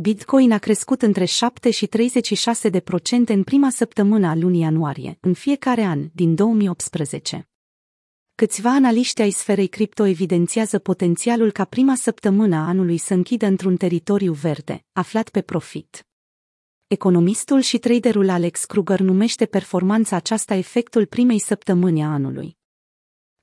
Bitcoin a crescut între 7 și 36 de procente în prima săptămână a lunii ianuarie, în fiecare an, din 2018. Câțiva analiști ai sferei cripto evidențiază potențialul ca prima săptămână a anului să închidă într-un teritoriu verde, aflat pe profit. Economistul și traderul Alex Kruger numește performanța aceasta efectul primei săptămâni a anului.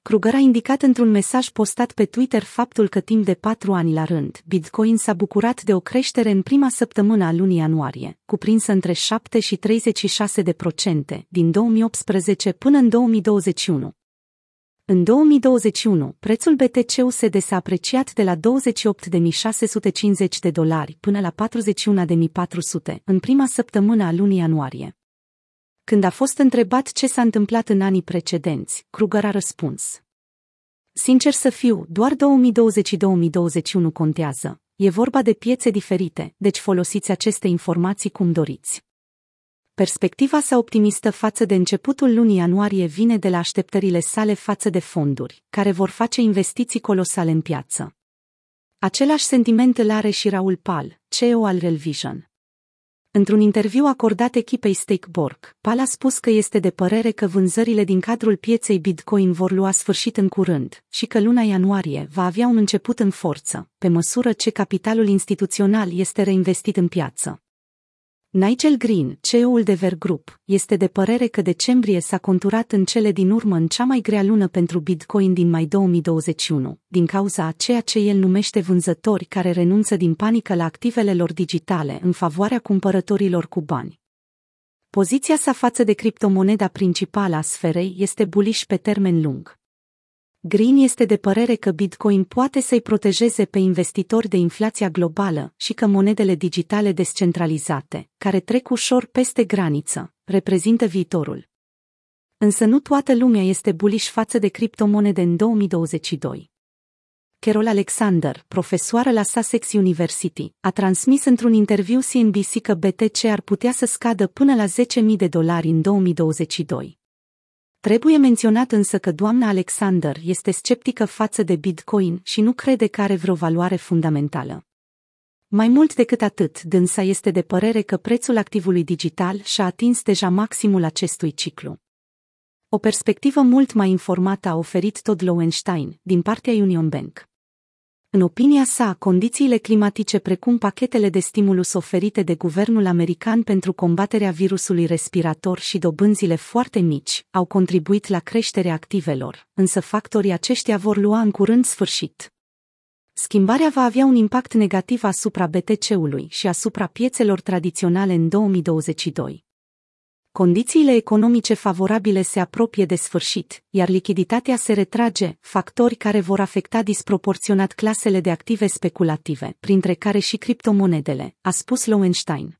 Kruger a indicat într-un mesaj postat pe Twitter faptul că timp de patru ani la rând, Bitcoin s-a bucurat de o creștere în prima săptămână a lunii ianuarie, cuprinsă între 7 și 36 de procente, din 2018 până în 2021. În 2021, prețul BTC-USD s-a apreciat de la 28.650 de dolari până la 41.400 în prima săptămână a lunii ianuarie. Când a fost întrebat ce s-a întâmplat în anii precedenți, Kruger a răspuns. Sincer să fiu, doar 2020-2021 contează. E vorba de piețe diferite, deci folosiți aceste informații cum doriți. Perspectiva sa optimistă față de începutul lunii ianuarie vine de la așteptările sale față de fonduri, care vor face investiții colosale în piață. Același sentiment îl are și Raul Pal, CEO al Real Vision. Într-un interviu acordat echipei Stakeborg, Pal a spus că este de părere că vânzările din cadrul pieței Bitcoin vor lua sfârșit în curând și că luna ianuarie va avea un început în forță, pe măsură ce capitalul instituțional este reinvestit în piață. Nigel Green, CEO-ul de Vergroup, este de părere că decembrie s-a conturat în cele din urmă în cea mai grea lună pentru Bitcoin din mai 2021, din cauza a ceea ce el numește vânzători care renunță din panică la activele lor digitale în favoarea cumpărătorilor cu bani. Poziția sa față de criptomoneda principală a sferei este bullish pe termen lung. Green este de părere că Bitcoin poate să-i protejeze pe investitori de inflația globală și că monedele digitale descentralizate, care trec ușor peste graniță, reprezintă viitorul. Însă nu toată lumea este bullish față de criptomonede în 2022. Carol Alexander, profesoară la Sussex University, a transmis într-un interviu CNBC că BTC ar putea să scadă până la 10.000 de dolari în 2022. Trebuie menționat însă că doamna Alexander este sceptică față de Bitcoin și nu crede că are vreo valoare fundamentală. Mai mult decât atât, dânsa este de părere că prețul activului digital și-a atins deja maximul acestui ciclu. O perspectivă mult mai informată a oferit Todd Lowenstein, din partea Union Bank. În opinia sa, condițiile climatice precum pachetele de stimulus oferite de guvernul american pentru combaterea virusului respirator și dobânzile foarte mici au contribuit la creșterea activelor, însă factorii aceștia vor lua în curând sfârșit. Schimbarea va avea un impact negativ asupra BTC-ului și asupra piețelor tradiționale în 2022 condițiile economice favorabile se apropie de sfârșit, iar lichiditatea se retrage, factori care vor afecta disproporționat clasele de active speculative, printre care și criptomonedele, a spus Lowenstein.